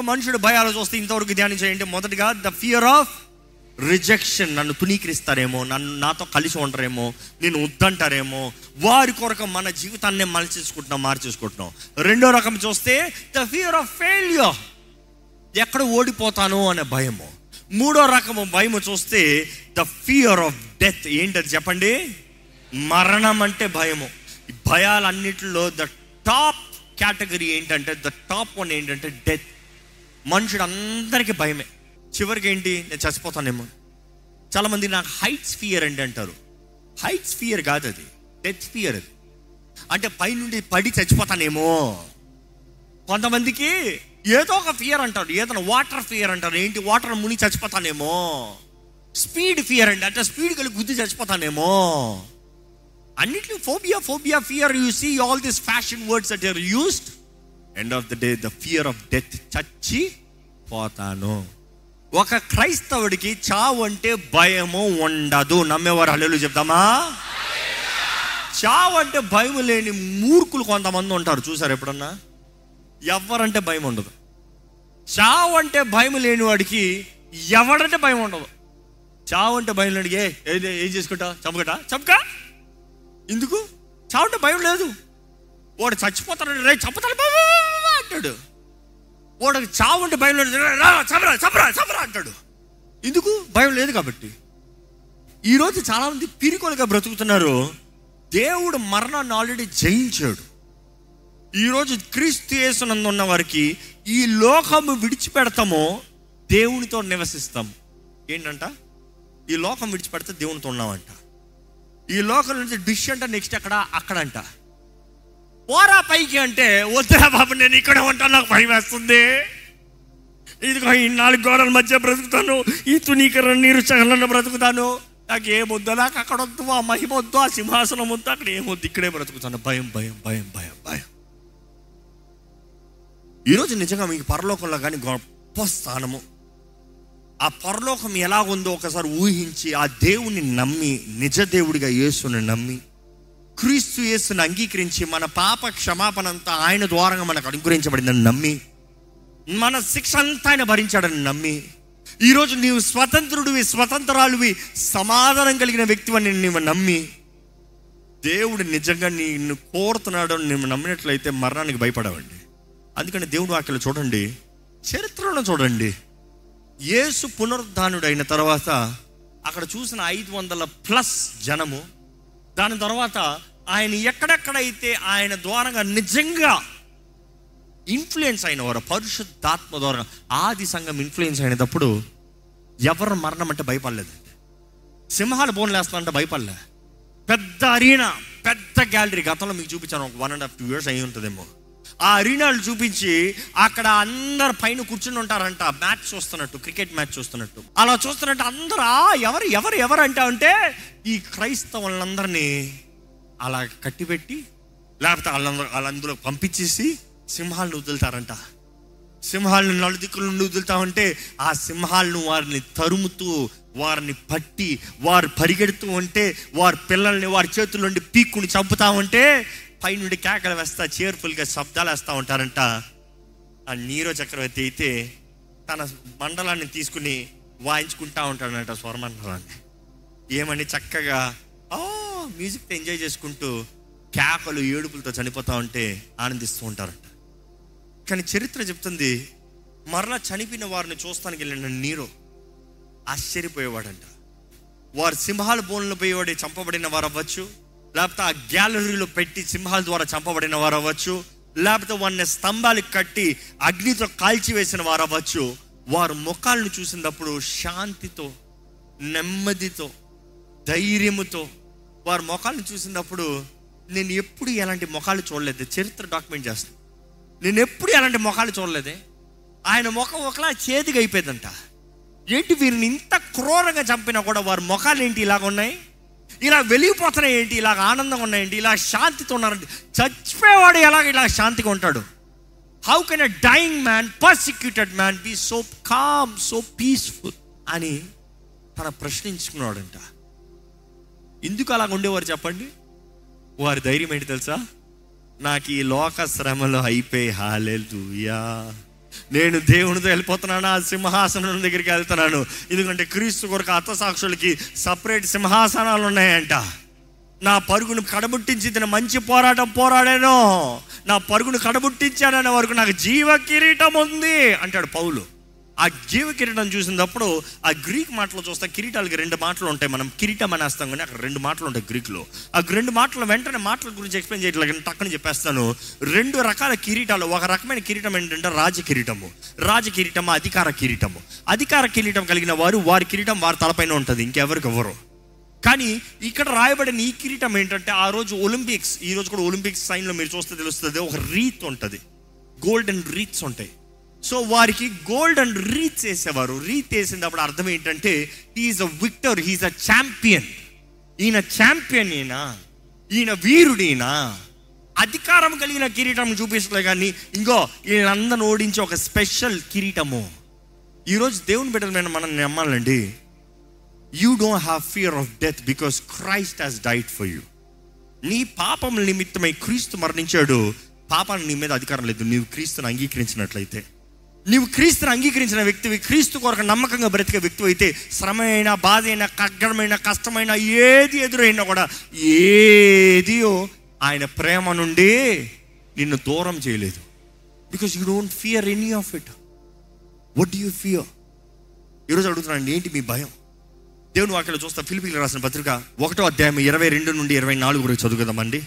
ముందుగా మనుషుడు భయాలు చూస్తే ఇంతవరకు ధ్యానం చేయండి. మొదటిగా ద ఫియర్ ఆఫ్ రిజెక్షన్ నన్ను తునీకరిస్తారేమో నన్ను నాతో కలిసి ఉండరేమో నేను వద్దంటారేమో వారి కొరకు మన జీవితాన్ని మలచేసుకుంటున్నాం మార్చేసుకుంటున్నాం. రెండో రకం చూస్తే ద ఫియర్ ఆఫ్ ఫెయిల్యూర్ ఎక్కడ ఓడిపోతాను అనే భయము. మూడో రకము భయము చూస్తే ద ఫియర్ ఆఫ్ డెత్ ఏంటది చెప్పండి? మరణం అంటే భయము. ఈ భయాలన్నిటిలో ద టాప్ కేటగిరీ ఏంటంటే ద టాప్ వన్ ఏంటంటే డెత్ మనుషుడు అందరికీ భయమే. చివరికి ఏంటి నేను చచ్చిపోతానేమో. చాలామంది నాకు హైట్స్ ఫియర్ అండి అంటారు. హైట్స్ ఫియర్ కాదు అది డెత్ ఫియర్ అది. అంటే పైనుండి పడి చచ్చిపోతానేమో. కొంతమందికి ఏదో ఒక ఫియర్ అంటారు. ఏదైనా వాటర్ ఫియర్ అంటారు. ఏంటి? వాటర్ ముని చచ్చిపోతానేమో. స్పీడ్ ఫియర్ అండి. అంటే స్పీడ్ కలిగి గుద్ది చచ్చిపోతానేమో. అన్నిట్లో phobia phobia fear you see all this fashion words that are used end of the day the fear of death చచ్చి పోతాను. ఒక క్రైస్తవుడికి చావు అంటే భయము ఉండదు. నమ్మేవారు హల్లెలు చెప్తామా చావు అంటే భయం లేని మూర్ఖులు కొంతమంది ఉంటారు. చూసారు ఎప్పుడన్నా? ఎవరంటే భయం ఉండదు. చావు అంటే భయం లేని వాడికి ఎవడంటే భయం ఉండదు. చావు అంటే భయం లేని ఏ ఏది- ఏం చేసుకుంటా చంపకటా చంపక? ఎందుకు? చావు అంటే భయం లేదు. వాడు చచ్చిపోతాడు రే చంపుతాడు బాబా అంటాడు. వాడికి చావు అంటే భయం లేదు. రా, చంపరా చంపరా చంపరా అంటాడు. ఎందుకు? భయం లేదు కాబట్టి. ఈరోజు చాలామంది పిరికొలుగా బ్రతుకుతున్నారు. దేవుడు మరణాన్ని ఆల్రెడీ జయించాడు. ఈరోజు క్రీస్తు యేసునందు ఉన్న వారికి ఈ లోకము విడిచిపెడతామో దేవునితో నివసిస్తాం. ఏంటంట? ఈ లోకం విడిచిపెడితే దేవునితో ఉన్నామంట. ఈ లోకం నుంచి డిష్ అంట నెక్స్ట్ ఎక్కడ? అక్కడంట. పోరా పైకి అంటే వద్దురా బాబు నేను ఇక్కడ ఉంటాను నాకు భయం వేస్తుంది. ఇదిగో ఈ నాలుగు గోడల మధ్య బ్రతుకుతాను ఈ తునీకరణ నీరు చగలన్న బ్రతుకుతాను. నాకు ఏమొద్దు నాకు అక్కడ వద్దు ఆ మహిమ వద్దు ఆ సింహాసనం వద్దు అక్కడ ఏమొద్దు ఇక్కడే బ్రతుకుతాను. భయం భయం భయం భయం భయం. ఈరోజు నిజంగా మీకు పరలోకంలో కానీ గొప్ప స్థానము. ఆ పరలోకం ఎలా ఉందో ఒకసారి ఊహించి ఆ దేవుని నమ్మి నిజ దేవుడిగా యేసుని నమ్మి క్రీస్తు యేసును అంగీకరించి మన పాప క్షమాపణ అంతా ఆయన ద్వారంగా మనకు అనుగ్రహించబడిందని నమ్మి మన శిక్ష అంతా ఆయన భరించాడని నమ్మి ఈరోజు నీవు స్వతంత్రుడివి స్వతంత్రాలువి సమాధానం కలిగిన వ్యక్తివని నీవు నమ్మి దేవుడు నిజంగా నిన్ను కోరుతున్నాడు అని నువ్వు నమ్మినట్లయితే మరణానికి భయపడవండి. అందుకని దేవుడు వాక్యలు చూడండి చరిత్రలో చూడండి. యేసు పునరుద్ధానుడైన తర్వాత అక్కడ చూసిన ఐదు వందల ప్లస్ జనము దాని తర్వాత ఆయన ఎక్కడెక్కడైతే ఆయన ద్వారంగా నిజంగా ఇన్ఫ్లుయెన్స్ అయిన వారు పరిశుద్ధాత్మ ద్వారా ఆది సంఘం ఇన్ఫ్లుయెన్స్ అయినప్పుడు ఎవరు మరణం అంటే భయపడలేదు. సింహాలు బోన్లు వేస్తానంటే భయపడలే. పెద్ద అరీనా పెద్ద గ్యాలరీ గతంలో మీకు చూపించాను ఒక one and half two years అయి ఉంటుందేమో. ఆ అరీనాలు చూపించి అక్కడ అందరు పైన కూర్చుని ఉంటారంట మ్యాచ్ చూస్తున్నట్టు క్రికెట్ మ్యాచ్ చూస్తున్నట్టు. అలా చూస్తున్నట్టు అందరు "ఆ, ఎవరు ఎవరు ఎవరు అంటే అంటే ఈ క్రైస్తవులందరినీ అలా కట్టిపెట్టి లేకపోతే వాళ్ళందరూ వాళ్ళందరూ పంపించేసి సింహాలను వదులుతారంట. సింహాలను నలుదిక్కుల నుండి వదులుతామంటే ఆ సింహాలను వారిని తరుముతూ వారిని పట్టి వారు పరిగెడుతూ ఉంటే వారి పిల్లల్ని వారి చేతుల నుండి పీక్కుని చంపుతా ఉంటే పైనుండి కేకలు వేస్తా చేర్ఫుల్గా శబ్దాలు వేస్తూ ఉంటారంట. ఆ నీరో చక్రవర్తి అయితే తన మండలాన్ని తీసుకుని వాయించుకుంటా ఉంటాడంట స్వరమండలాన్ని ఏమని చక్కగా ఓ మ్యూజిక్తో ఎంజాయ్ చేసుకుంటూ కేకలు ఏడుపులతో చనిపోతా ఉంటే ఆనందిస్తూ ఉంటారంట. కానీ చరిత్ర చెప్తుంది మరలా చనిపోయిన వారిని చూస్తానికి వెళ్ళిన నీరో ఆశ్చర్యపోయేవాడంట. వారు సింహాల బోన్లో పోయేవాడి చంపబడిన వారు అవ్వచ్చు లేకపోతే ఆ గ్యాలరీలో పెట్టి సింహాల ద్వారా చంపబడిన వారు అవ్వచ్చు లేకపోతే వారిని స్తంభాలకు కట్టి అగ్నితో కాల్చివేసిన వారు అవ్వచ్చు వారు ముఖాలను చూసినప్పుడు శాంతితో నెమ్మదితో ధైర్యముతో వారి ముఖాలను చూసినప్పుడు నేను ఎప్పుడు ఎలాంటి ముఖాలు చూడలేదు? చరిత్ర డాక్యుమెంట్ చేస్తాను. నేను ఎప్పుడు ఎలాంటి ముఖాలు చూడలేదే? ఆయన ముఖం ఒకలా చేతిగా అయిపోయిందంట. ఏంటి వీరిని ఇంత క్రూరంగా చంపినా కూడా వారి ముఖాలు ఏంటి ఇలాగ ఉన్నాయి? ఇలా వెలిగిపోతున్నాయి ఏంటి? ఇలాగ ఆనందంగా ఉన్నాయండి ఇలా శాంతితో ఉన్నారండి చచ్చిపోయేవాడు ఎలాగ ఇలా శాంతిగా ఉంటాడు? How can a dying man persecuted man be so calm so peaceful అని తన ప్రశ్నించుకున్నాడంట ఎందుకు అలాగ ఉండేవారు చెప్పండి? వారి ధైర్యం ఏంటి తెలుసా? నాకు ఈ లోక శ్రమలో అయిపోయి హాలేలుయా నేను దేవునితో వెళ్ళిపోతున్నాను ఆ సింహాసనం దగ్గరికి వెళ్తున్నాను. ఎందుకంటే క్రీస్తు కొరకు అర్థసాక్షులకి సపరేట్ సింహాసనాలు ఉన్నాయంట. నా పరుగును కడబుట్టించి తన మంచి పోరాటం పోరాడాను. నా పరుగును కడబుట్టించాడనే వరకు నాకు జీవ కిరీటం ఉంది అంటాడు పౌలు. ఆ జీవ కిరీటం చూసినప్పుడు ఆ గ్రీక్ మాటలు చూస్తే కిరీటాలకి రెండు మాటలు ఉంటాయి. మనం కిరీటం అనేస్తాం కానీ అక్కడ రెండు మాటలు ఉంటాయి గ్రీక్లో. ఆ రెండు మాటలు వెంటనే మాటల గురించి ఎక్స్ప్లెయిన్ చేయట్లేదు కానీ టక్కని చెప్పేస్తాను. రెండు రకాల కిరీటాలు. ఒక రకమైన కిరీటం ఏంటంటే రాజ కిరీటము. రాజ కిరీటము అధికార కిరీటము. అధికార కిరీటం కలిగిన వారు వారి కిరీటం వారి తలపైన ఉంటుంది. ఇంకెవరికి ఎవరు కానీ ఇక్కడ రాయబడిన ఈ కిరీటం ఏంటంటే ఆ రోజు ఒలింపిక్స్ ఈ రోజు కూడా ఒలింపిక్స్ సైన్లో మీరు చూస్తే తెలుస్తుంది. ఒక రీత్ ఉంటుంది. గోల్డెన్ రీత్స్ ఉంటాయి. సో వారికి గోల్డ్ అండ్ రీచ్ వేసేవారు రీచ్ వేసినప్పుడు అర్థం ఏంటంటే he is a victor he is a champion ఈయన ఛాంపియన్ ఈయన ఈయన వీరుడీనా? అధికారం కలిగిన కిరీటం చూపిస్తలే కానీ ఇంకో వీళ్ళందరిని ఓడించి ఒక స్పెషల్ కిరీటము. ఈరోజు దేవుని బిడ్డలమైన మీద మనం నమ్మాలండి you don't have fear of death because Christ has died for you నీ పాపం నిమిత్తమై క్రీస్తు మరణించాడు పాపాన్ని నీ మీద అధికారం లేదు నీవు క్రీస్తుని అంగీకరించినట్లయితే. నీవు క్రీస్తుని అంగీకరించిన వ్యక్తివి క్రీస్తు కొరకు నమ్మకంగా బ్రతికే వ్యక్తి అయితే శ్రమ అయినా బాధ అయినా కగ్గరమైన కష్టమైన ఏది ఎదురైనా కూడా ఏది ఆయన ప్రేమ నుండి నిన్ను దూరం చేయలేదు. Because you don't fear any of it what you fear ఈరోజు అడుగుతున్నాను ఏంటి మీ భయం? దేవుని వాక్యలో చూస్తా ఫిలిపిలు రాసిన పత్రిక ఒకటో అధ్యాయం ఇరవై రెండు నుండి ఇరవై నాలుగు వరకు చదువుదామండి.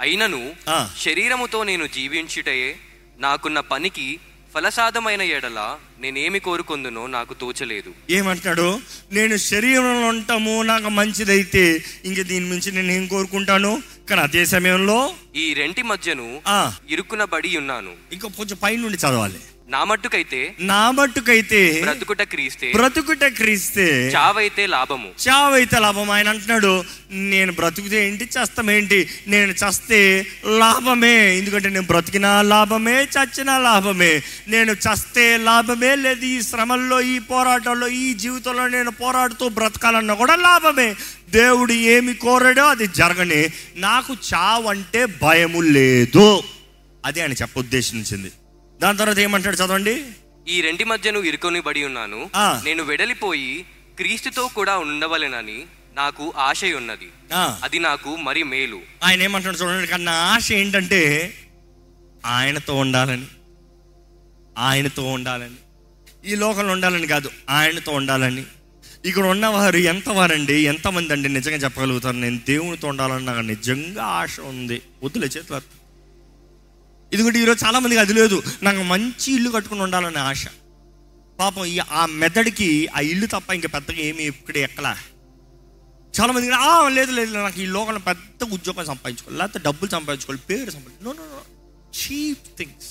అయినను ఆ. శరీరముతో నేను జీవించుటయే నాకున్న పనికి ఫలసాధమైన ఎడల నేనేమి కోరుకొందునో నాకు తోచలేదు. ఏమంటున్నాడు? నేను శరీరంలో ఉంటాము నాకు మంచిదైతే ఇంక దీని నుంచి నేను ఏం కోరుకుంటాను? కానీ అదే సమయంలో ఈ రెంటి మధ్యను ఆ. ఇరుక్కున బడి ఉన్నాను. ఇంకో కొంచెం పై నుండి చదవాలి. నా మట్టుకైతే నా మట్టుకైతే బ్రతుకుట క్రీస్తే బ్రతుకుట క్రీస్తే చావైతే లాభము. చావైతే లాభం ఆయన అంటున్నాడు నేను బ్రతుకుతే ఏంటి? చస్తామేంటి నేను చస్తే లాభమే. ఎందుకంటే నేను బ్రతికినా లాభమే చచ్చినా లాభమే. నేను చస్తే లాభమే లేదు. ఈ శ్రమల్లో ఈ పోరాటంలో ఈ జీవితంలో నేను పోరాడుతూ బ్రతకాలన్నా కూడా లాభమే. దేవుడు ఏమి కోరాడో అది జరగని. నాకు చావంటే భయము లేదు. అది ఆయన చెప్ప ఉద్దేశించింది. దాని తర్వాత ఏమంటాడు చదవండి? ఈ రెంటి మధ్యను ఇరుకొని బడి ఉన్నాను. నేను వెడలిపోయి క్రీస్తుతో కూడా ఉండవలెనని నాకు ఆశ ఉన్నది అది నాకు మరి మేలు. ఆయన ఏమంటాడు చూడండి కానీ నా ఆశ ఏంటంటే ఆయనతో ఉండాలని. ఆయనతో ఉండాలని. ఈ లోకంలో ఉండాలని కాదు ఆయనతో ఉండాలని. ఇక్కడ ఉన్నవారు ఎంతవారండి ఎంతమంది అండి? నిజంగా చెప్పగలుగుతారు నేను దేవునితో ఉండాలని నాకు నిజంగా ఆశ ఉంది. వద్దులే చేతులు. ఇదిగోటి ఈరోజు చాలా మందికి అది లేదు. నాకు మంచి ఇల్లు కట్టుకుని ఉండాలనే ఆశ. పాపం ఈ ఆ మెదడుకి ఆ ఇల్లు తప్ప ఇంకా పెద్దగా ఏమి ఇక్కడ ఎక్కలా. చాలామంది ఆ లేదు లేదు నాకు ఈ లోకంలో పెద్ద ఉద్యోగం సంపాదించుకోవాలి లేకపోతే డబ్బులు సంపాదించుకోవాలి పేరు సంపాదించుకో నో నో చీప్ థింగ్స్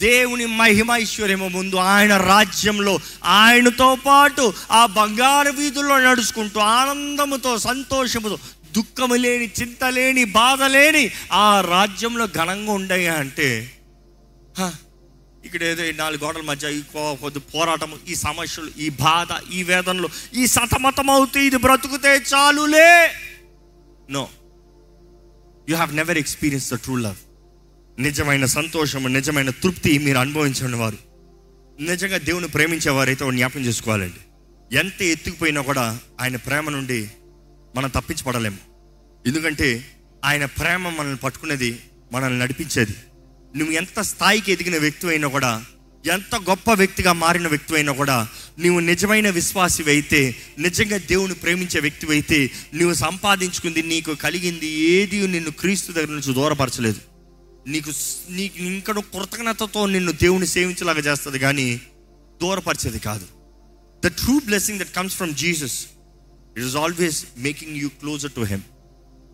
దేవుని మహిమైశ్వర్యము ముందు ఆయన రాజ్యంలో ఆయనతో పాటు ఆ బంగారు వీధుల్లో నడుచుకుంటూ ఆనందముతో సంతోషముతో దుఃఖము లేని చింత లేని బాధ లేని ఆ రాజ్యంలో ఘనంగా ఉండయా అంటే హ, ఇక్కడ ఏదో నాలుగు గోడల మధ్య ఈ కొద్ది పోరాటము ఈ సమస్యలు ఈ బాధ ఈ వేదనలు ఈ సతమతం అవుతూ ఇది బ్రతుకుతే చాలులే. No you have never experience the true love నిజమైన సంతోషము నిజమైన తృప్తి మీరు అనుభవించండి వారు. నిజంగా దేవుని ప్రేమించేవారైతే వాడు జ్ఞాపకం చేసుకోవాలండి. ఎంత ఎత్తుకుపోయినా కూడా ఆయన ప్రేమ నుండి మనం తప్పించబడలేము. ఎందుకంటే ఆయన ప్రేమ మనల్ని పట్టుకునేది మనల్ని నడిపించేది. నువ్వు ఎంత స్థాయికి ఎదిగిన వ్యక్తి అయినా కూడా ఎంత గొప్ప వ్యక్తిగా మారిన వ్యక్తి అయినా కూడా నువ్వు నిజమైన విశ్వాసి అయితే నిజంగా దేవుని ప్రేమించే వ్యక్తి అయితే నువ్వు సంపాదించుకుంది నీకు కలిగింది ఏది నిన్ను క్రీస్తు దగ్గర నుంచి దూరపరచలేదు. నీకు నీకు ఇంకా కృతజ్ఞతతో నిన్ను దేవుని సేవించేలాగా చేస్తుంది కానీ దూరపరిచేది కాదు. The true blessing that comes from Jesus it is always making you closer to him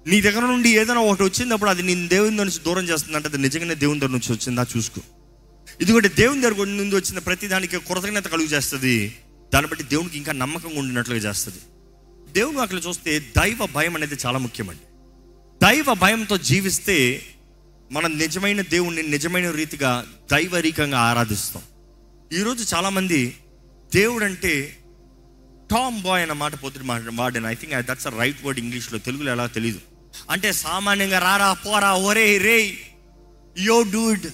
నీ దగ్గర నుండి ఏదైనా ఒకటి వచ్చినప్పుడు అది నేను దేవుని దగ్గర నుంచి దూరం చేస్తుందంటే అది నిజంగానే దేవుని దగ్గర నుంచి వచ్చిందా. చూసుకో. ఎందుకంటే దేవుని దగ్గర నుండి వచ్చిన ప్రతి దానికి కృతజ్ఞత కలుగు చేస్తుంది. దాన్ని బట్టి దేవునికి ఇంకా నమ్మకంగా ఉండినట్లుగా చేస్తుంది. దేవుని అక్కడ చూస్తే దైవ భయం అనేది చాలా ముఖ్యమండి. దైవ భయంతో జీవిస్తే మనం నిజమైన దేవుణ్ణి నిజమైన రీతిగా దైవరీకంగా ఆరాధిస్తాం. ఈరోజు చాలామంది దేవుడు అంటే టామ్ బాయ్ అన్న మాట పొద్దున మాట వాడిన. I think that's a right word ఇంగ్లీష్లో తెలుగులో ఎలా తెలియదు అంటే సామాన్యంగా రారా పోరా ఒరే రే yo dude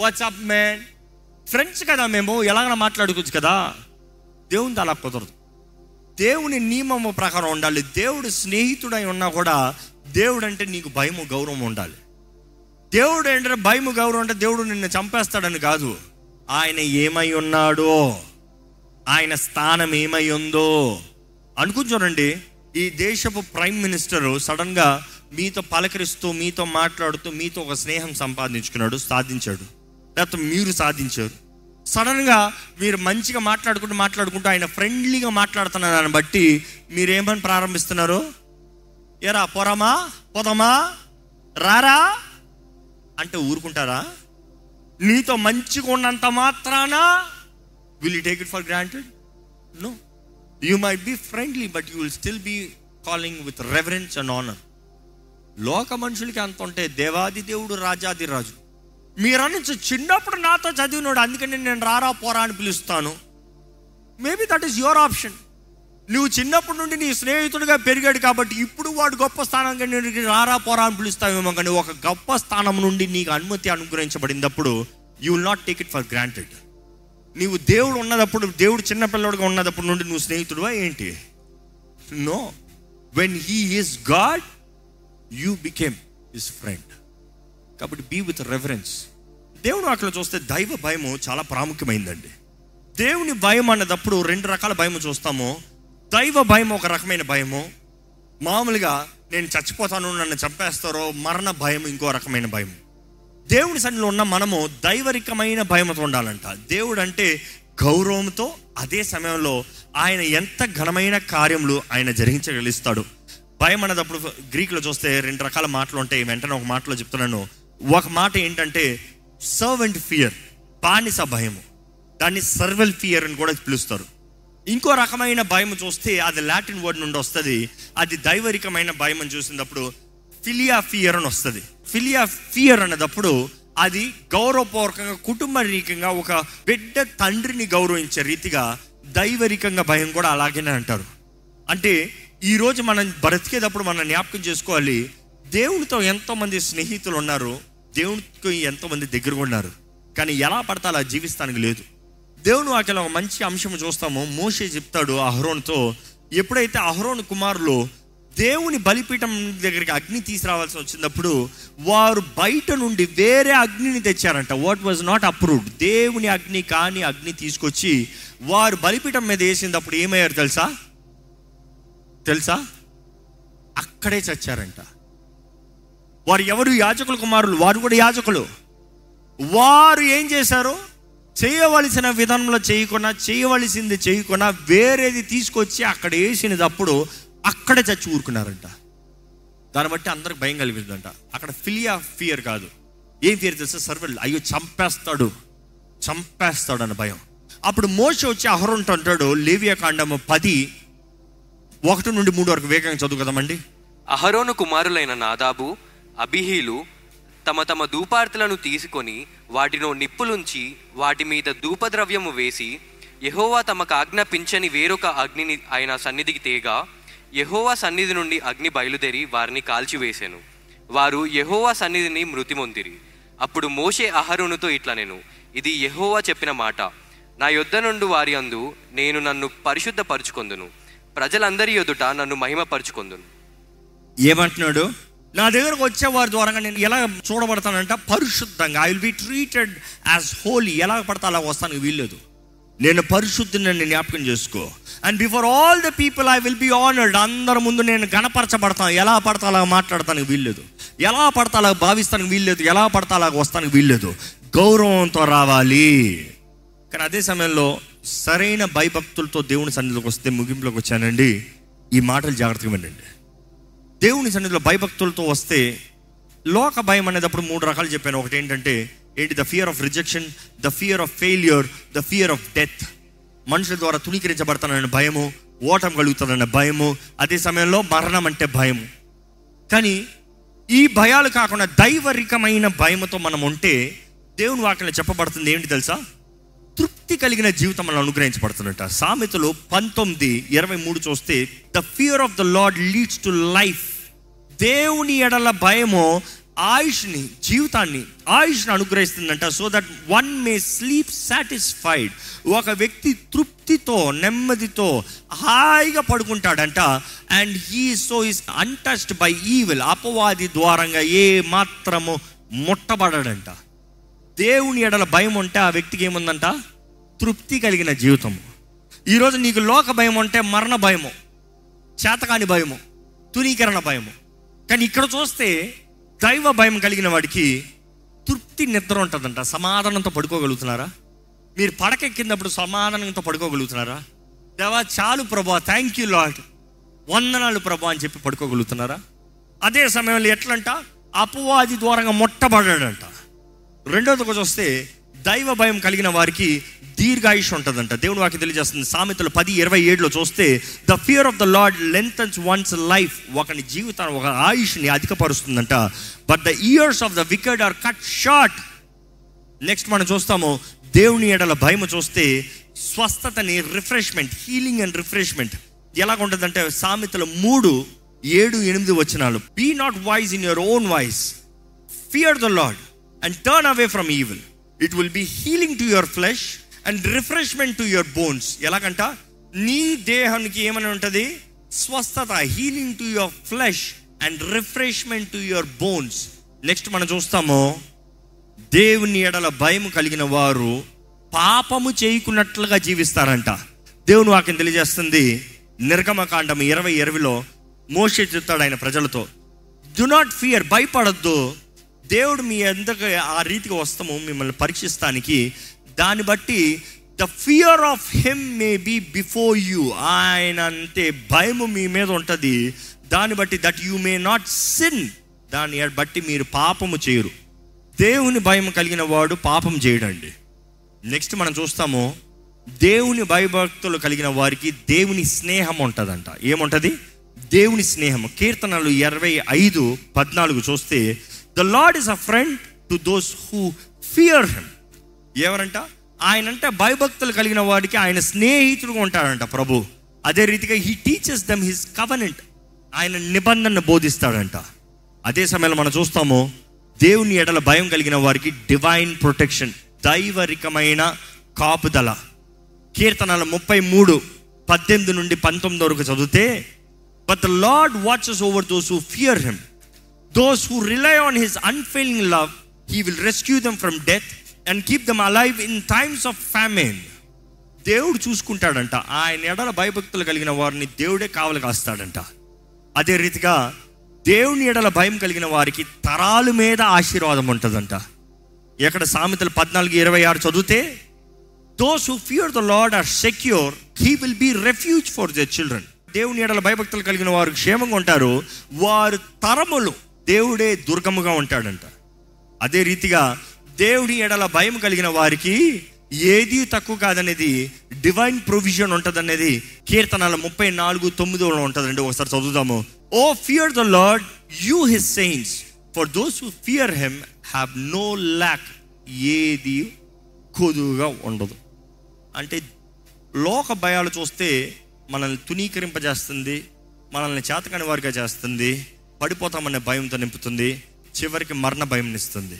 what's up man. Friends కదా మేము ఎలాగైనా మాట్లాడుకోవచ్చు కదా. దేవునితో అలా కుదరదు. దేవుని నియమము ప్రకారం ఉండాలి. దేవుడు స్నేహితుడై ఉన్నా కూడా దేవుడు అంటే నీకు భయము గౌరవం ఉండాలి. దేవుడు ఏంటంటే భయము గౌరవం అంటే దేవుడు నిన్ను చంపేస్తాడని కాదు. ఆయన ఏమై ఉన్నాడో ఆయన స్థానం ఏమై ఉందో. అనుకుని చూడండి ఈ దేశపు ప్రైమ్ మినిస్టర్ సడన్గా మీతో పలకరిస్తూ మీతో మాట్లాడుతూ మీతో ఒక స్నేహం సంపాదించుకున్నాడు సాధించాడు. లేకపోతే మీరు సాధించారు. సడన్గా మీరు మంచిగా మాట్లాడుకుంటూ మాట్లాడుకుంటూ ఆయన ఫ్రెండ్లీగా మాట్లాడుతున్న దాన్ని బట్టి మీరేమని ప్రారంభిస్తున్నారు? ఎరా పొరమా? పొదమా? రారా? అంటే ఊరుకుంటారా? నీతో మంచిగా ఉన్నంత మాత్రాన? Will you take it for granted no you might be friendly but you will still be calling with reverence and honour లోక మనుషులకి అంత ఉంటే దేవాది దేవుడు రాజాది రాజు. మీరనుంచి చిన్నప్పుడు నాతో చదివినాడు అందుకని నేను రారా పోరా అని పిలుస్తాను. Maybe that is your option నువ్వు చిన్నప్పటి నుండి నీ స్నేహితుడిగా పెరిగాడు కాబట్టి ఇప్పుడు వాడు గొప్ప స్థానంగా నేను రారా పోరా అని పిలుస్తావేమో కానీ ఒక గొప్ప స్థానం నుండి నీకు అనుమతి అనుగ్రహించబడినప్పుడు you will not take it for granted నీవు దేవుడు ఉన్నదప్పుడు దేవుడు చిన్నపిల్లడిగా ఉన్నదప్పుడు నుండి నువ్వు స్నేహితుడువా ఏంటి? No when he is God you became his friend కాబట్టి బీ విత్ రెఫరెన్స్ దేవుడు అక్కడ చూస్తే దైవ భయము చాలా ప్రాముఖ్యమైందండి. దేవుని భయం అన్నదప్పుడు రెండు రకాల భయము చూస్తాము. దైవ భయం ఒక రకమైన భయము. మామూలుగా నేను చచ్చిపోతాను నన్ను చంపేస్తారో మరణ భయం ఇంకో రకమైన భయం దేవుని సన్నిలో ఉన్న మనము దైవరికమైన భయంతో ఉండాలంట. దేవుడు అంటే గౌరవంతో అదే సమయంలో ఆయన ఎంత ఘనమైన కార్యములు ఆయన జరిగించగలిస్తాడు. భయం అన్నదప్పుడు గ్రీకులో చూస్తే రెండు రకాల మాటలు ఉంటాయి. వెంటనే ఒక మాటలో చెప్తున్నాను. ఒక మాట ఏంటంటే సర్వెంట్ ఫియర్ బానిస భయము. దాన్ని సర్వెల్ ఫియర్ అని కూడా పిలుస్తారు. ఇంకో రకమైన భయం చూస్తే అది లాటిన్ వర్డ్ నుండి వస్తుంది. అది దైవరికమైన భయం అని చూసినప్పుడు ఫిలియా ఫియర్ అని వస్తుంది. ఫిలియా ఫియర్ అన్నదప్పుడు అది గౌరవపూర్వకంగా కుటుంబ రీకంగా ఒక బిడ్డ తండ్రిని గౌరవించే రీతిగా దైవరికంగా భయం కూడా అలాగనే అంటారు. అంటే ఈరోజు మనం బ్రతికేటప్పుడు మనం జ్ఞాపకం చేసుకోవాలి దేవునితో ఎంతోమంది స్నేహితులు ఉన్నారు దేవునికి ఎంతోమంది దగ్గరగా ఉన్నారు కానీ ఎలా పడతా అలా జీవిస్తానికి లేదు. దేవుని వాక్యంలో ఒక మంచి అంశం చూస్తాము. మోషే చెప్తాడు అహరోన్తో ఎప్పుడైతే అహరోన్ కుమారులు దేవుని బలిపీఠం దగ్గరికి అగ్ని తీసుకురావాల్సి వచ్చినప్పుడు వారు బయట నుండి వేరే అగ్నిని తెచ్చారంట. వాట్ వాజ్ నాట్ అప్రూవ్డ్ దేవుని అగ్ని కాని అగ్ని తీసుకొచ్చి వారు బలిపీఠం మీద వేసినప్పుడు ఏమయ్యారు తెలుసా? తెలుసా? అక్కడే చచ్చారంట. వారు ఎవరు? యాజకుల కుమారులు. వారు కూడా యాజకులు. వారు ఏం చేశారు? చేయవలసిన విధానంలో చేయకుండా చేయవలసింది చేయకుండా వేరేది తీసుకొచ్చి అక్కడ వేసినప్పుడు అక్కడే చచ్చి ఊరుకున్నారంట. దాన్ని బట్టి అందరికి భయం కలిగిందంట అక్కడ ఫిలియా ఫియర్ కాదు. ఏం ఫియర్ తెలుసా? సర్వెల్ అయ్యో చంపేస్తాడు. చంపేస్తాడు అని భయం. అప్పుడు మోస వచ్చి అహరుంట అంటాడు లేవియా కాండము పది ఒకటి నుండి మూడు వరకు వేగంగా చదువు కదమండి. అహరోను కుమారులైన నాదాబు అబిహీలు తమ తమ ధూపార్తులను తీసుకొని వాటిలో నిప్పులుంచి వాటి మీద ధూపద్రవ్యము వేసి యహోవా తమకు ఆజ్ఞాపించని వేరొక అగ్నిని ఆయన సన్నిధికి తేగా యహోవా సన్నిధి నుండి అగ్ని బయలుదేరి వారిని కాల్చివేశాను వారు యహోవా సన్నిధిని మృతిమొందిరి. అప్పుడు మోషే అహరునుతో ఇట్లా నేను ఇది యహోవా చెప్పిన మాట నా యొద్ద నుండి వారి అందు నేను నన్ను పరిశుద్ధపరుచుకొందును. ప్రజలందరి ఎదుట నన్ను మహిమపరుచుకొందును. ఏమంటున్నాడు? నా దగ్గరకు వచ్చే వారి ద్వారా నేను ఎలా చూడబడతానంట? పరిశుద్ధంగా. I will be treated as holy ఎలా పడతా అలా వస్తానికి వీల్లేదు. నేను పరిశుద్ధిని నేను జ్ఞాపకం చేసుకో. And before all the people I will be honoured అందరి ముందు నేను గణపరచబడతాను ఎలా పడతా అలా మాట్లాడతానికి వీల్లేదు. ఎలా పడతా అలా భావిస్తానికి వీల్లేదు. ఎలా పడతా అలా వస్తానికి వీల్లేదు. గౌరవంతో రావాలి. కానీ అదే సమయంలో సరైన భయభక్తులతో దేవుని సన్నిధిలోకి వస్తే ముగింపులోకి వచ్చానండి. ఈ మాటలు జాగ్రత్తగా వినండి. దేవుని సన్నిధిలో భయభక్తులతో వస్తే లోక భయం అనేటప్పుడు మూడు రకాలు చెప్పాను. ఒకటి ఏంటంటే ఏంటి? The fear of rejection the fear of failure the fear of death మనుషుల ద్వారా తుణీకరించబడతానన్న భయము ఓటం కలుగుతానన్న భయము అదే సమయంలో మరణం అంటే భయము. కానీ ఈ భయాలు కాకుండా దైవరికమైన భయముతో మనం ఉంటే దేవుని వాక్యంలో చెప్పబడుతుంది ఏంటి తెలుసా? తృప్తి కలిగిన జీవితం మనం అనుగ్రహించబడుతున్నట్ట. సామెతలు పంతొమ్మిది ఇరవై మూడు చూస్తే the fear of the lord leads to life దేవుని ఎడల భయము ఆయుష్ని జీవితాన్ని ఆయుష్ని అనుగ్రహిస్తుందంట. So that one may sleep satisfied ఒక వ్యక్తి తృప్తితో నెమ్మదితో హాయిగా పడుకుంటాడంట. And he so is untouched by evil అపవాది ద్వారంగా ఏ మాత్రము ముట్టబడడంట. దేవుని ఎడల భయం ఉంటే ఆ వ్యక్తికి ఏముందంట? తృప్తి కలిగిన జీవితము ఈరోజు నీకు లోక భయం ఉంటే మరణ భయము చేతకాని భయము తునీకరణ భయము. కానీ ఇక్కడ చూస్తే దైవ భయం కలిగిన వాడికి తృప్తి నిద్ర ఉంటుందంట. సమాధానంతో పడుకోగలుగుతున్నారా? మీరు పడకెక్కినప్పుడు సమాధానంతో పడుకోగలుగుతున్నారా? దేవా చాలు ప్రభా థ్యాంక్ యూ లాడ్ వందనాలు ప్రభా అని చెప్పి పడుకోగలుగుతున్నారా? అదే సమయంలో ఎట్లంట? అపవాది ద్వారంగా మొట్టబడాడంట రెండోది కొంచెం వస్తే దైవ భయం కలిగిన వారికి దీర్ఘాయుష్ ఉంటుందంట. దేవుని వాకి తెలియజేస్తుంది. సామెతలు పది ఇరవై ఏడులో చూస్తే the fear of the lord lengthens one's life ఒకని జీవితాన్ని ఒక ఆయుష్ని అధికపరుస్తుందంట. But the years of the wicked are cut short next మనం చూస్తాము దేవుని ఎడల భయం చూస్తే స్వస్థతని రిఫ్రెష్మెంట్ హీలింగ్ అండ్ రిఫ్రెష్మెంట్ ఎలాగ ఉంటుందంటే సామెతలు మూడు ఏడు ఎనిమిది వచ్చినాలు be not wise in your own eyes fear the lord and turn away from evil it will be healing to your flesh and refreshment to your bones ఎలాగంట? నీ దేహానికి ఏమని ఉంటుంది? స్వస్థత healing to your flesh and refreshment to your bones next మనం చూస్తాము. దేవుని ఎడల భయం కలిగిన వారు పాపము చేయకున్నట్లుగా జీవిస్తారంట. దేవుని వాక్యం తెలియజేస్తుంది. నిర్గమకాండం ఇరవై ఇరవైలో మోసే చెప్తాడు ఆయన ప్రజలతో. డు నాట్ ఫియర్ భయపడద్దు. దేవుడు మీ ఎంత ఆ రీతిగా వస్తామో మిమ్మల్ని పరీక్షిస్తానికి. దాన్ని బట్టి the fear of him may be before you ఆయన అంతే భయము మీ మీద ఉంటుంది. దాన్ని బట్టి that you may not sin దాన్ని బట్టి మీరు పాపము చేయరు. దేవుని భయం కలిగిన వాడు పాపం చేయడండి. నెక్స్ట్ మనం చూస్తాము దేవుని భయభక్తులు కలిగిన వారికి దేవుని స్నేహం ఉంటుందంట. ఏముంటుంది? దేవుని స్నేహం కీర్తనలు ఇరవై ఐదు పద్నాలుగు చూస్తే the lord is a friend to those who fear him ఎవరంట? ఆయనంటే భయభక్తులు కలిగిన వాడికి ఆయన స్నేహితుడుగా ఉంటాడంట ప్రభు. అదే రీతిగా he teaches them his covenant ఆయన నిబంధన బోధిస్తాడంట. అదే సమయంలో మనం చూస్తాము దేవుని ఎడల భయం కలిగిన వారికి డివైన్ ప్రొటెక్షన్ దైవరికమైన కాపుదల. కీర్తనల ముప్పై మూడు పద్దెనిమిది నుండి పంతొమ్మిది వరకు చదివితే but the lord watches over those who fear him those who rely on his unfailing love he will rescue them from death and keep them alive in times of famine దేవుడు చూసుకుంటాడంట. ఆయన ఎడల భయభక్తులు కలిగిన వారిని దేవుడే కావలి కాస్తాడంట. అదే రీతిగా దేవుని ఎడల భయం కలిగిన వారికి తరాలు మీద ఆశీర్వాదం ఉంటుందంట. ఎక్కడ సామెతలు పద్నాలుగు ఇరవై ఆరు చదివితే those who fear the lord are secure he will be refuge for the children దేవుని ఎడల భయభక్తులు కలిగిన వారు క్షేమంగా ఉంటారు. వారు తరములు. దేవుడే దుర్గముగా ఉంటాడంట. అదే రీతిగా దేవుడి ఎడల భయం కలిగిన వారికి ఏది తక్కువ కాదనేది డివైన్ ప్రొవిజన్ ఉంటుందనేది కీర్తనాల ముప్పై నాలుగు తొమ్మిదిలో ఉంటుందండి. ఒకసారి చదువుదాము. ఓ fear the lord you his saints for those who fear him have no lack ఏది కొదువుగా ఉండదు. అంటే లోక భయాలు చూస్తే మనల్ని తునీకరింపజేస్తుంది మనల్ని చేతకాని వారిగా చేస్తుంది పడిపోతామనే భయంతో నింపుతుంది. చివరికి మరణ భయం ఇస్తుంది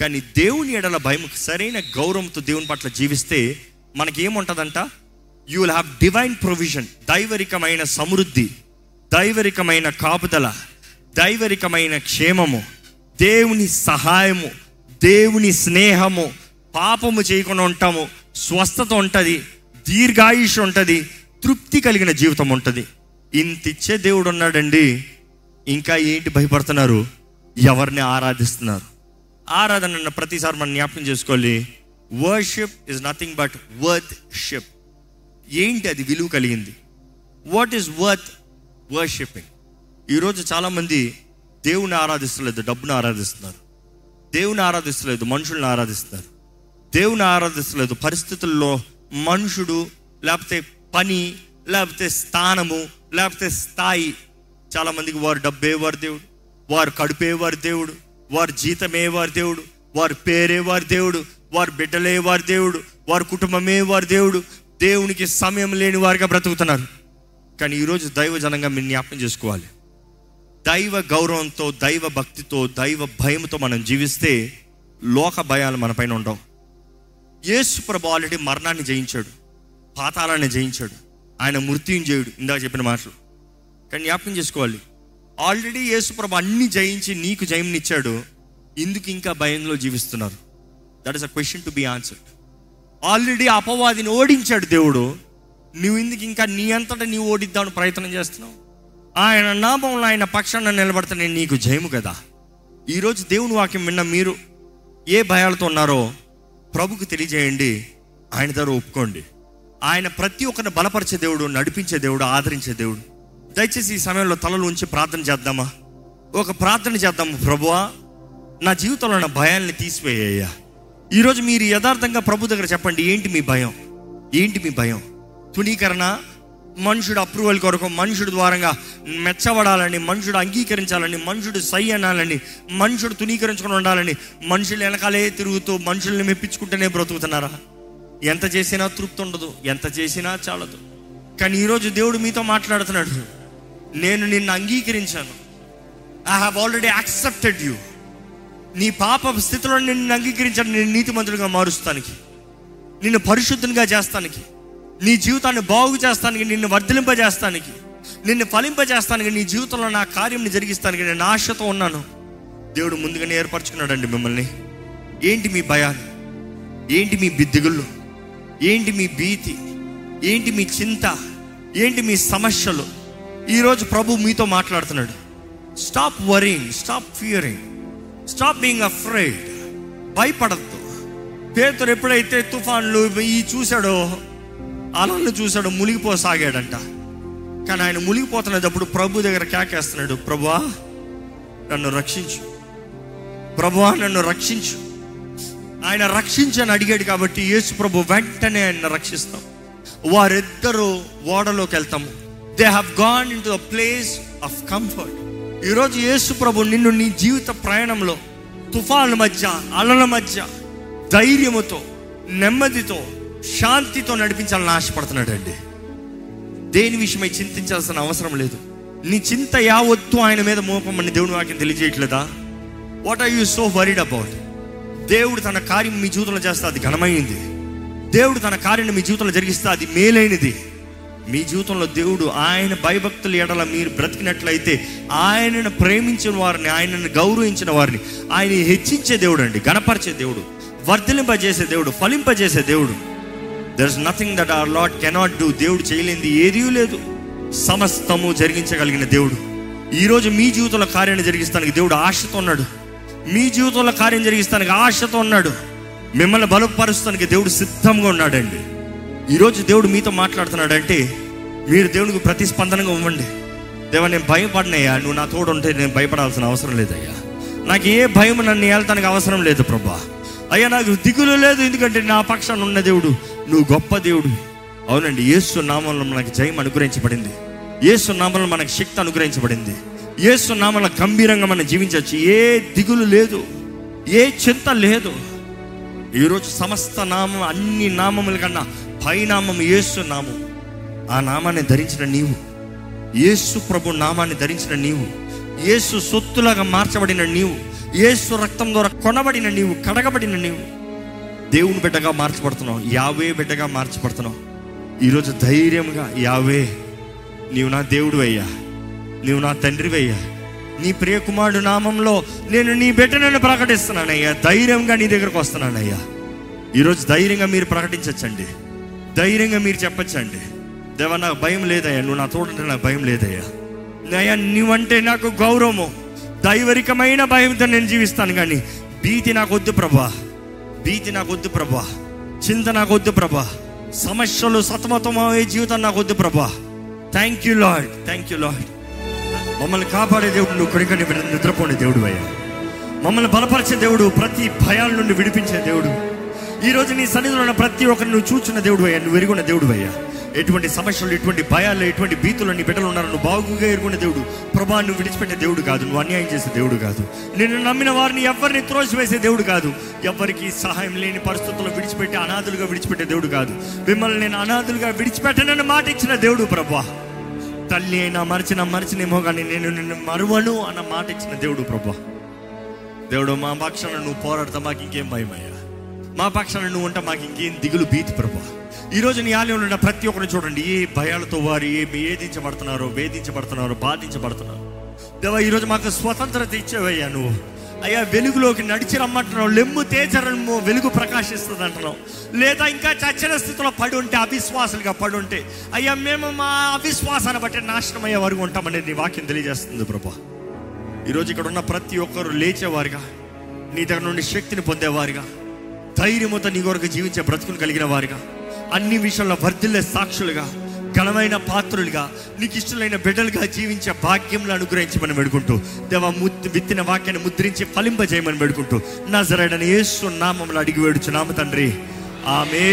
కానీ దేవుని ఎడల భయం సరైన గౌరవంతో దేవుని పట్ల జీవిస్తే మనకి ఏముంటుందంట you will have divine provision దైవరికమైన సమృద్ధి దైవరికమైన కాపుదల దైవరికమైన క్షేమము దేవుని సహాయము దేవుని స్నేహము పాపము చేయకుండా ఉంటాము స్వస్థత ఉంటుంది దీర్ఘాయుష్ ఉంటుంది తృప్తి కలిగిన జీవితం ఉంటుంది. ఇంతిచ్చే దేవుడు ఉన్నాడండి ఇంకా ఏంటి భయపడుతున్నారు? ఎవరిని ఆరాధిస్తున్నారు? ఆరాధన అన్న ప్రతిసారి మనం జ్ఞాపకం చేసుకోవాలి. Worship is nothing but worth ship ఏంటి అది విలువ కలిగింది? వాట్ ఈస్ వర్త్ వర్షిపింగ్ ఈరోజు చాలామంది దేవుని ఆరాధిస్తలేదు డబ్బును ఆరాధిస్తున్నారు. దేవుని ఆరాధిస్తలేదు మనుషుల్ని ఆరాధిస్తున్నారు. దేవుని ఆరాధిస్తలేదు పరిస్థితుల్లో మనుషుడు లేకపోతే పని లేకపోతే స్థానము లేకపోతే స్థాయి చాలామందికి వారు డబ్బే వారి దేవుడు వారు కడుపే వారి దేవుడు వారి జీతమే వారి దేవుడు వారి పేరే వారి దేవుడు వారి బిడ్డలే వారి దేవుడు వారి కుటుంబమే వారి దేవుడు దేవునికి సమయం లేని వారిగా బ్రతుకుతున్నారు. కానీ ఈరోజు దైవ జనంగా మీరు జ్ఞాపకం చేసుకోవాలి. దైవ గౌరవంతో దైవ భక్తితో దైవ భయంతో మనం జీవిస్తే లోక భయాలు మన పైన ఉండవు. యేసు ప్రభు ఆల్రెడీ మరణాన్ని జయించాడు పాతాళాన్ని జయించాడు ఆయన మృత్యుంజయుడు ఇందాక చెప్పిన మాటలు. కానీ జ్ఞాపకం చేసుకోవాలి. ఆల్రెడీ యేసుప్రభు అన్ని జయించి నీకు జయంనిచ్చాడు ఇందుకు ఇంకా భయంలో జీవిస్తున్నారు. That is a question to be answered already అపవాదిని ఓడించాడు దేవుడు. నువ్వు ఇందుకు ఇంకా నీ అంతటా నీవు ఓడిద్దామని ప్రయత్నం చేస్తున్నావు. ఆయన నామంలో ఆయన పక్షాన నిలబడితే నేను నీకు జయము కదా. ఈరోజు దేవుని వాక్యం విన్న మీరు ఏ భయాలతో ఉన్నారో ప్రభుకు తెలియజేయండి. ఆయన దగ్గర ఒప్పుకోండి. ఆయన ప్రతి ఒక్కరిని బలపరిచే దేవుడు నడిపించే దేవుడు ఆదరించే దేవుడు. దయచేసి ఈ సమయంలో తలలు ఉంచి ప్రార్థన చేద్దామా? ఒక ప్రార్థన చేద్దాము ప్రభువా. నా జీవితంలో ఉన్న భయాల్ని తీసివేయ్యా ఈరోజు మీరు యథార్థంగా ప్రభు దగ్గర చెప్పండి ఏంటి మీ భయం? ఏంటి మీ భయం? తునీకరణ మనుషుడు అప్రూవల్ కొరకు మనుషుడు ద్వారంగా మెచ్చబడాలని మనుషుడు అంగీకరించాలని మనుషుడు సై అనాలని మనుషుడు తునీకరించుకుని ఉండాలని మనుషులు వెనకాలే తిరుగుతూ మనుషుల్ని మెప్పించుకుంటేనే బ్రతుకుతున్నారా? ఎంత చేసినా తృప్తి ఉండదు ఎంత చేసినా చాలదు. కానీ ఈరోజు దేవుడు మీతో మాట్లాడుతున్నాడు. నేను నిన్ను అంగీకరించాను. I have already accepted you నీ పాప స్థితిలో నిన్ను అంగీకరించాను నేను నీతిమంతుడిగా మారుస్తానికి నిన్ను పరిశుద్ధంగా చేస్తానికి నీ జీవితాన్ని బాగు చేస్తానికి నిన్ను వర్ధలింపజేస్తానికి నిన్ను ఫలింపజేస్తానికి నీ జీవితంలో నా కార్యం జరిగిస్తానికి నేను ఆశతో ఉన్నాను. దేవుడు ముందుగానే ఏర్పరచుకున్నాడండి మిమ్మల్ని. ఏంటి మీ భయాలు? ఏంటి మీ బిద్దిగుళ్ళు? ఏంటి మీ భీతి? ఏంటి మీ చింత? ఏంటి మీ సమస్యలు? ఈరోజు ప్రభు మీతో మాట్లాడుతున్నాడు. Stop worrying stop fearing stop being afraid భయపడద్దు. పేతురు ఎప్పుడైతే తుఫాన్లు ఈ చూశాడో అలలను చూశాడో మునిగిపోసాగాడంట. కానీ ఆయన మునిగిపోతున్నప్పుడు ప్రభు దగ్గర కేకేస్తున్నాడు ప్రభువా నన్ను రక్షించు. ప్రభువా నన్ను రక్షించు. ఆయన రక్షించని అడిగాడు కాబట్టి యేసు ప్రభు వెంటనే ఆయన రక్షిస్తాం. వారిద్దరూ ఓడలోకి వెళ్తాము they have gone into the place of comfort ఈరోజు యేసు ప్రభు నిన్ను నీ జీవిత ప్రయాణంలో తుఫాన్ల మధ్య అలల మధ్య ధైర్యముతో నెమ్మదితో శాంతితో నడిపించాలని ఆశపడుతున్నాడు అండి. దేని విషయమై చింతించాల్సిన అవసరం లేదు. నీ చింత యావత్తు ఆయన మీద మోపమని దేవుని వాక్యం తెలియజేయట్లేదా? What are you so worried about దేవుడు తన కార్యం మీ జీవితంలో చేస్తే అది ఘనమైంది. దేవుడు తన కార్యం మీ జీవితంలో జరిగిస్తే అది మేలైనది. మీ జీవితంలో దేవుడు ఆయన భయభక్తుల ఎడల మీరు బ్రతికినట్లయితే ఆయనను ప్రేమించిన వారిని ఆయనను గౌరవించిన వారిని ఆయన హెచ్చించే దేవుడు అండి గణపరిచే దేవుడు వర్ధలింపజేసే దేవుడు ఫలింపజేసే దేవుడు. There is nothing that our lord cannot do దేవుడు చేయలేనిది ఏదీ లేదు. సమస్తము జరిగించగలిగిన దేవుడు. ఈరోజు మీ జీవితంలో కార్యాన్ని జరిగిస్తానికి దేవుడు ఆశతో ఉన్నాడు. మీ జీవితంలో కార్యం జరిగిస్తానికి ఆశతో ఉన్నాడు. మిమ్మల్ని బలపరుస్తానికి దేవుడు సిద్ధంగా ఉన్నాడండి. ఈరోజు దేవుడు మీతో మాట్లాడుతున్నాడంటే మీరు దేవునికి ప్రతిస్పందనగా ఇవ్వండి. దేవా నేను భయపడినయ్యా. నువ్వు నా తోడు ఉంటే నేను భయపడాల్సిన అవసరం లేదయ్యా. నాకు ఏ భయం నన్ను ఏళ్తానికి అవసరం లేదు ప్రభా. అయ్యా నాకు దిగులు లేదు ఎందుకంటే నా పక్షాన్ని ఉన్న దేవుడు నువ్వు గొప్ప దేవుడు. అవునండి యేసు నామంలో మనకు జయం అనుగ్రహించబడింది. యేసు నామంలో మనకు శక్తి అనుగ్రహించబడింది. యేసు నామంలో గంభీరంగా మనం జీవించవచ్చు. ఏ దిగులు లేదు ఏ చింత లేదు. ఈరోజు సమస్త నామం అన్ని నామముల కన్నా పైనామం యేసు నామం. ఆ నామాన్ని ధరించిన నీవు. యేసు ప్రభు నామాన్ని ధరించిన నీవు. యేసు సొత్తులాగా మార్చబడిన నీవు. యేసు రక్తం ద్వారా కొనబడిన నీవు కడగబడిన నీవు. దేవుని బిడ్డగా మార్చబడుతున్నావు. యావే బిడ్డగా మార్చబడుతున్నావు. ఈరోజు ధైర్యంగా యావే నీవు నా దేవుడు అయ్యా నీవు నా తండ్రి అయ్యా నీ ప్రియకుమారుడు నామంలో నేను నీ బిడ్డనని ప్రకటిస్తున్నానయ్యా. ధైర్యంగా నీ దగ్గరకు వస్తున్నానయ్యా. ఈరోజు ధైర్యంగా మీరు ప్రకటించచ్చండి. ధైర్యంగా మీరు చెప్పచ్చండి. దేవ నాకు భయం లేదయ్యా. నువ్వు నా చూడంటే నాకు భయం లేదయ్యా. అయ్యా నువ్వంటే నాకు గౌరవము. దైవరికమైన భయంతో నేను జీవిస్తాను కానీ భీతి నాకు వద్దు ప్రభా. భీతి నాకు వద్దు ప్రభా. చింత నాకు వద్దు ప్రభా. సమస్యలు సతమతమయ్యే జీవితం నాకు వద్దు ప్రభా. Thank you lord thank you lord మమ్మల్ని కాపాడే దేవుడు నువ్వు కొడుకని నిద్రపోని దేవుడు అయ్యా. మమ్మల్ని బలపరిచే దేవుడు ప్రతి భయాల నుండి విడిపించే దేవుడు. ఈ రోజు నీ సన్నిధిలో ఉన్న ప్రతి ఒక్కరిని నువ్వు చూచిన దేవుడు అయ్యా. నువ్వు ఎరుగున్న దేవుడు అయ్యా. ఎటువంటి సమస్యలు ఎటువంటి భయాలు ఎటువంటి భీతులు నీ బిడ్డలు ఉన్నారు నువ్వు బాగుగా ఎరుగున్న దేవుడు. ప్రభా నువ్వు విడిచిపెట్టే దేవుడు కాదు. నువ్వు అన్యాయం చేసే దేవుడు కాదు. నిన్ను నమ్మిన వారిని ఎవరిని త్రోసివేసే దేవుడు కాదు. ఎవరికి సహాయం లేని పరిస్థితుల్లో విడిచిపెట్టి అనాథులుగా విడిచిపెట్టే దేవుడు కాదు. మిమ్మల్ని నేను అనాథులుగా విడిచిపెట్టనని మాట ఇచ్చిన దేవుడు ప్రభా. తల్లి అయినా మరిచిన మరిచినేమో కానీ నేను నిన్ను మరువను అన్న మాట ఇచ్చిన దేవుడు ప్రభా. దేవుడు మా పక్షాన నువ్వు పోరాడతా మాకు ఇంకేం భయమయ్యా. మా పక్షాన నువ్వు ఉంటా మాకు ఇంకేం దిగులు భీతి ప్రభా. ఈరోజు నీ ఆలయంలో ఉన్న ప్రతి ఒక్కరిని చూడండి. ఏ భయాలతో వారు ఏ వేధించబడుతున్నారో వేధించబడుతున్నారో బాధించబడుతున్నారు. దేవా ఈరోజు మాకు స్వతంత్రత ఇచ్చేవయ్యా నువ్వు. అయ్యా వెలుగులోకి నడిచి రమ్మంటున్నావు. లెమ్ము తేజరము వెలుగు ప్రకాశిస్తుంది అంటున్నావు. లేదా ఇంకా చచ్చిన స్థితిలో పడి ఉంటే అవిశ్వాసాలుగా పడి ఉంటే అయ్యా మేము మా అవిశ్వాసాన్ని బట్టి నాశనం అయ్యే వరకు ఉంటామనేది నీ వాక్యం తెలియజేస్తుంది ప్రభా. ఈరోజు ఇక్కడ ఉన్న ప్రతి ఒక్కరు లేచేవారుగా నీ దగ్గర నుండి శక్తిని పొందేవారుగా ధైర్యముతో నీ కొరకు జీవించే బ్రతుకుని కలిగిన వారుగా అన్ని విషయంలో వర్ధిల్లే సాక్షులుగా ఘనమైన పాత్రులుగా నీకు ఇష్టమైన బిడ్డలుగా జీవించే భాగ్యంలో అనుగ్రహించమని పెడుకుంటూ దేవ ముద్దు విత్తిన వాక్యాన్ని ముద్రించి ఫలింపజేయమని పెడుకుంటూ నా జరడని ఏసు నామంలో అడిగి వేడుచు నామ తండ్రి. ఆమె